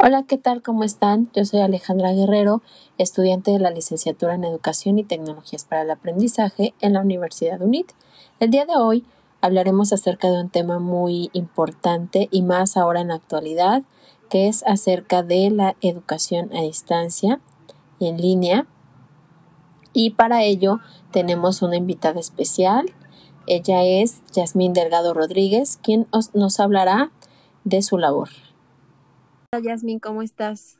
Hola, ¿qué tal? ¿Cómo están? Yo soy Alejandra Guerrero, estudiante de la licenciatura en Educación y Tecnologías para el Aprendizaje en la Universidad UNIT. El día de hoy hablaremos acerca de un tema muy importante y más ahora en la actualidad, que es acerca de la educación a distancia y en línea. Y para ello tenemos una invitada especial. Ella es Yasmín Delgado Rodríguez, quien nos hablará de su labor. Hola Yasmin, ¿cómo estás?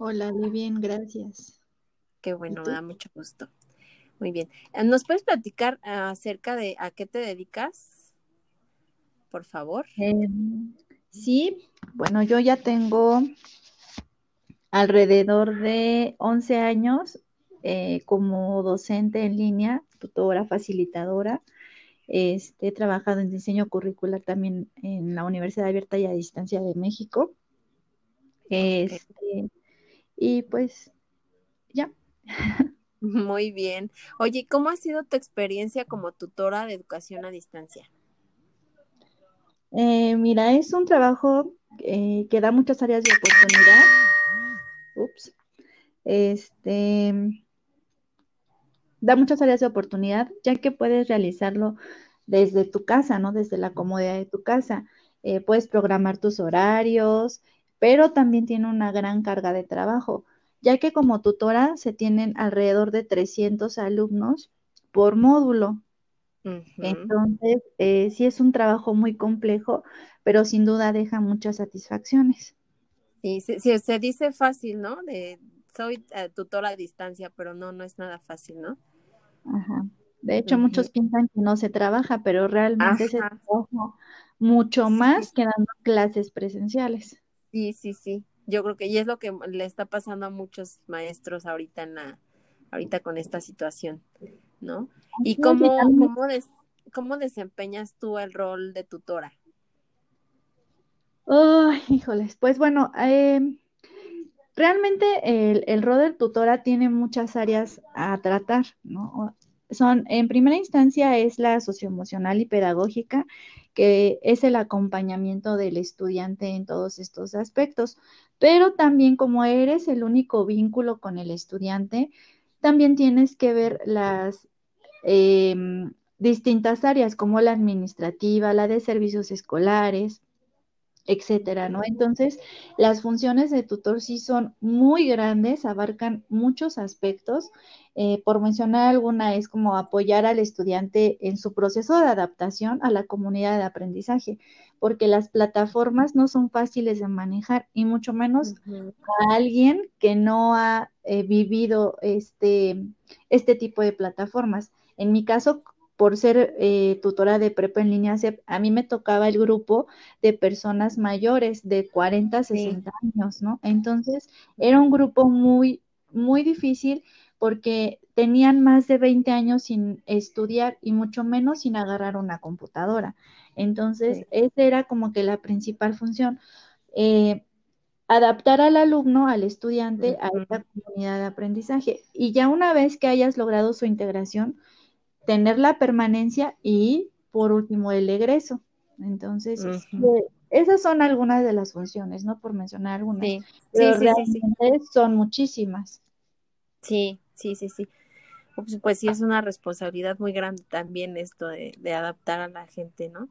Hola, muy bien, gracias. Qué bueno, me da mucho gusto. Muy bien. Eh, ¿Nos puedes platicar acerca de a qué te dedicas? Por favor. Em, sí, bueno, yo ya tengo alrededor de 11 años eh, como docente en línea, tutora, facilitadora. Este, he trabajado en diseño curricular también en la Universidad Abierta y a Distancia de México. Este, y pues ya. Muy bien. Oye, ¿cómo ha sido tu experiencia como tutora de educación a distancia? Eh, mira, es un trabajo eh, que da muchas áreas de oportunidad. Ups. Este da muchas áreas de oportunidad, ya que puedes realizarlo desde tu casa, ¿no? Desde la comodidad de tu casa. Eh, puedes programar tus horarios, pero también tiene una gran carga de trabajo, ya que como tutora se tienen alrededor de 300 alumnos por módulo. Entonces, eh, sí es un trabajo muy complejo, pero sin duda deja muchas satisfacciones. Sí, sí, se dice fácil, ¿no? De, soy eh, tutora a distancia, pero no, no es nada fácil, ¿no? Ajá. De hecho, muchos piensan que no se trabaja, pero realmente se trabaja mucho más que dando clases presenciales. Sí, sí, sí. Yo creo que y es lo que le está pasando a muchos maestros ahorita en la, ahorita con esta situación, ¿no? ¿Y cómo, cómo, cómo desempeñas tú el rol de tutora? Ay, híjoles, pues bueno, em, realmente el, el, rol de tutora tiene muchas áreas a tratar, ¿no? Son, en primera instancia, es la socioemocional y pedagógica, que es el acompañamiento del estudiante en todos estos aspectos. Pero también como eres el único vínculo con el estudiante, también tienes que ver las em, distintas áreas como la administrativa, la de servicios escolares, etcétera, ¿no? Entonces, las funciones de tutor sí son muy grandes, abarcan muchos aspectos. Eh, por mencionar alguna, es como apoyar al estudiante en su proceso de adaptación a la comunidad de aprendizaje, porque las plataformas no son fáciles de manejar y mucho menos a alguien que no ha eh, vivido este, este tipo de plataformas. En mi caso, por ser eh, tutora de prepa en línea, a mí me tocaba el grupo de personas mayores de 40, 60 años, ¿no? Entonces, era un grupo muy, muy difícil porque tenían más de 20 años sin estudiar y mucho menos sin agarrar una computadora. Entonces, esa era como que la principal función. Eh, adaptar al alumno, al estudiante, a esta comunidad de aprendizaje. Y ya una vez que hayas logrado su integración, tener la permanencia y, por último, el egreso. Entonces, este, esas son algunas de las funciones, ¿no? Por mencionar algunas. Sí, sí, sí, son muchísimas. Sí, sí, sí, sí. Pues, pues, sí, es una responsabilidad muy grande también esto de, adaptar a la gente, ¿no?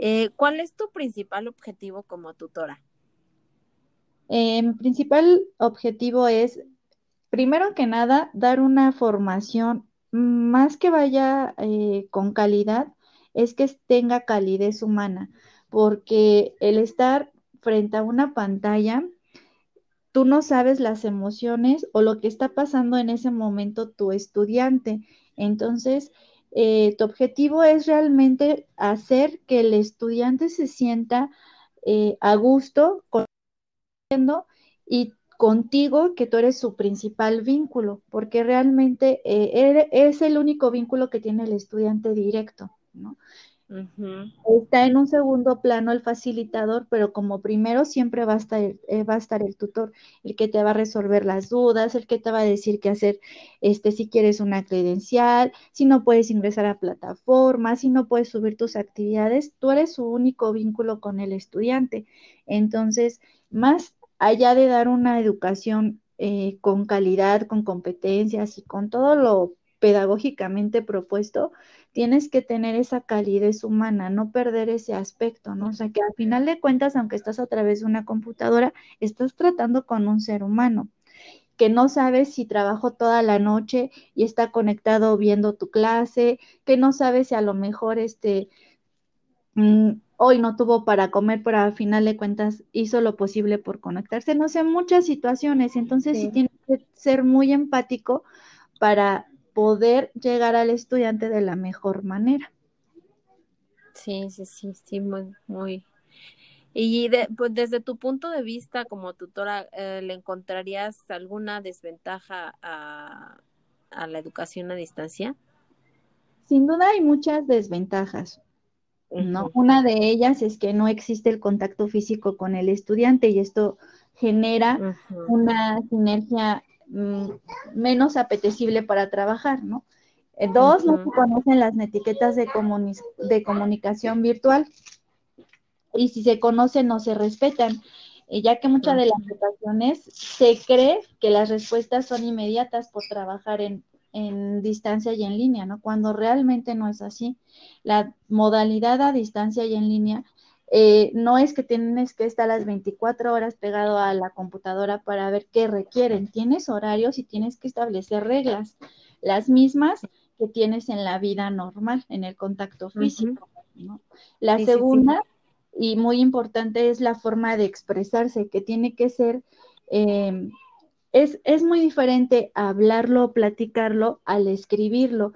Eh, ¿Cuál es tu principal objetivo como tutora? Eh, mi principal objetivo es, primero que nada, dar una formación más que vaya eh, con calidad, es que tenga calidez humana, porque el estar frente a una pantalla, tú no sabes las emociones o lo que está pasando en ese momento tu estudiante. Entonces, eh, tu objetivo es realmente hacer que el estudiante se sienta eh, a gusto con y contigo, que tú eres su principal vínculo, porque realmente eh, es el único vínculo que tiene el estudiante directo, ¿no? Está en un segundo plano el facilitador, pero como primero siempre va a, estar, eh, va a estar el tutor, el que te va a resolver las dudas, el que te va a decir qué hacer, este, si quieres una credencial, si no puedes ingresar a plataformas, si no puedes subir tus actividades, tú eres su único vínculo con el estudiante. Entonces, más allá de dar una educación eh, con calidad, con competencias y con todo lo pedagógicamente propuesto, tienes que tener esa calidez humana, no perder ese aspecto, ¿no? O sea, que al final de cuentas, aunque estás a través de una computadora, estás tratando con un ser humano que no sabes si trabajó toda la noche y está conectado viendo tu clase, que no sabes si a lo mejor este mm, hoy no tuvo para comer, pero al final de cuentas hizo lo posible por conectarse. No sé, muchas situaciones. Entonces sí tienes que ser muy empático para poder llegar al estudiante de la mejor manera. Sí, sí, sí, sí, muy, muy. Y pues desde tu punto de vista como tutora, eh, ¿le encontrarías alguna desventaja a, la educación a distancia? Sin duda hay muchas desventajas. ¿No? Una de ellas es que no existe el contacto físico con el estudiante y esto genera una sinergia Mm, menos apetecible para trabajar, ¿no? Eh, dos, no se conocen las etiquetas de, de comunicación virtual y si se conocen no se respetan, eh, ya que muchas de las ocasiones se cree que las respuestas son inmediatas por trabajar en, en distancia y en línea, ¿no? Cuando realmente no es así. La modalidad a distancia y en línea eh, no es que tienes que estar las 24 horas pegado a la computadora para ver qué requieren. Tienes horarios y tienes que establecer reglas, las mismas que tienes en la vida normal, en el contacto físico. La segunda, y muy importante, es la forma de expresarse, que tiene que ser, em, es, es muy diferente hablarlo, platicarlo, al escribirlo.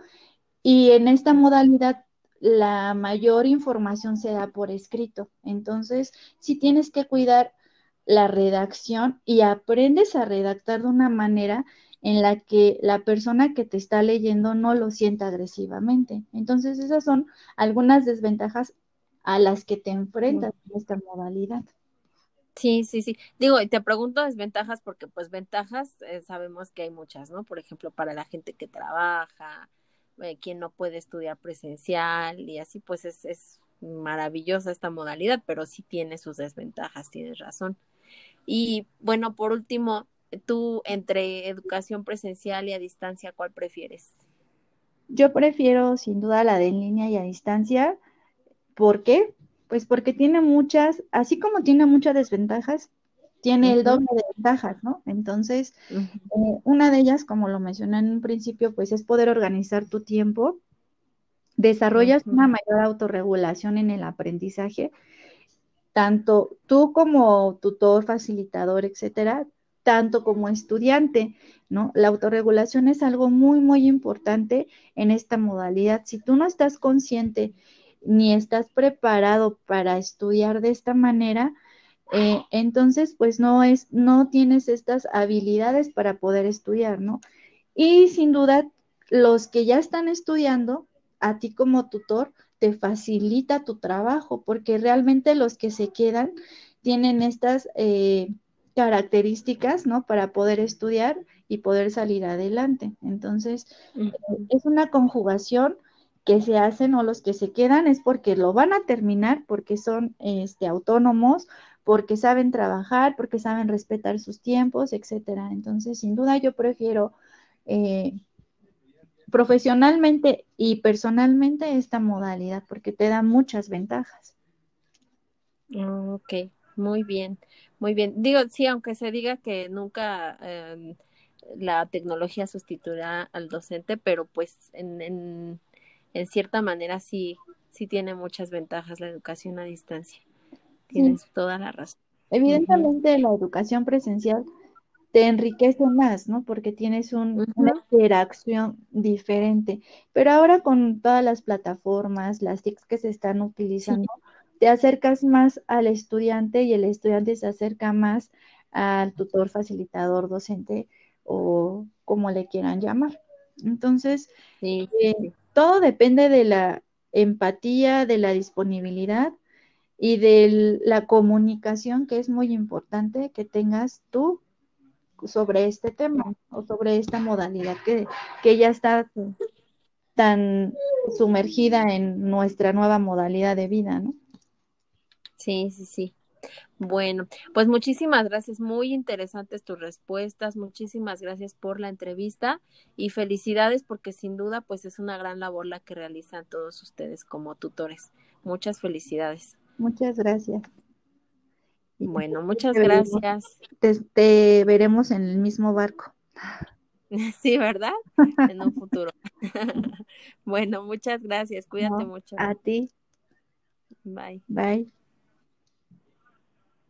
Y en esta modalidad la mayor información se da por escrito. Entonces, si tienes que cuidar la redacción y aprendes a redactar de una manera en la que la persona que te está leyendo no lo sienta agresivamente. Entonces, esas son algunas desventajas a las que te enfrentas en esta modalidad. Sí, sí, sí. Digo, y te pregunto desventajas porque pues ventajas eh, sabemos que hay muchas, ¿no? Por ejemplo, para la gente que trabaja, eh, quien no puede estudiar presencial y así pues es, es maravillosa esta modalidad, pero sí tiene sus desventajas, tienes razón. Y bueno, por último, tú entre educación presencial y a distancia, ¿cuál prefieres? Yo prefiero sin duda la de en línea y a distancia. ¿Por qué? Pues porque tiene muchas, así como tiene muchas desventajas, tiene el doble de ventajas, ¿no? Entonces, eh, una de ellas, como lo mencioné en un principio, pues es poder organizar tu tiempo, desarrollas una mayor autorregulación en el aprendizaje, tanto tú como tutor, facilitador, etcétera, tanto como estudiante, ¿no? La autorregulación es algo muy, muy importante en esta modalidad. Si tú no estás consciente ni estás preparado para estudiar de esta manera, eh, entonces, pues no es, no tienes estas habilidades para poder estudiar, ¿no? Y sin duda, los que ya están estudiando, a ti como tutor, te facilita tu trabajo, porque realmente los que se quedan tienen estas eh, características, ¿no? Para poder estudiar y poder salir adelante. Entonces, es una conjugación que se hacen o los que se quedan es porque lo van a terminar, porque son este, autónomos, porque saben trabajar, porque saben respetar sus tiempos, etcétera. Entonces, sin duda, yo prefiero eh, profesionalmente y personalmente esta modalidad porque te da muchas ventajas. Ok, muy bien, muy bien. Digo, sí, aunque se diga que nunca em, la tecnología sustituirá al docente, pero pues en, en, en cierta manera sí, sí tiene muchas ventajas la educación a distancia. Tienes toda la razón. Evidentemente la educación presencial te enriquece más, ¿no? Porque tienes una interacción diferente. Pero ahora con todas las plataformas, las TICs que se están utilizando, te acercas más al estudiante y el estudiante se acerca más al tutor, facilitador, docente o como le quieran llamar. Entonces, eh, todo depende de la empatía, de la disponibilidad y de la comunicación que es muy importante que tengas tú sobre este tema o sobre esta modalidad que, que ya está tan sumergida en nuestra nueva modalidad de vida, ¿no? Sí, sí, sí. Bueno, pues muchísimas gracias, muy interesantes tus respuestas, muchísimas gracias por la entrevista y felicidades porque sin duda pues es una gran labor la que realizan todos ustedes como tutores. Muchas felicidades. Muchas gracias. Bueno, muchas gracias. Te, veremos en el mismo barco. Sí, ¿verdad? En un futuro. bueno, muchas gracias. Cuídate mucho. A ti. Bye. Bye.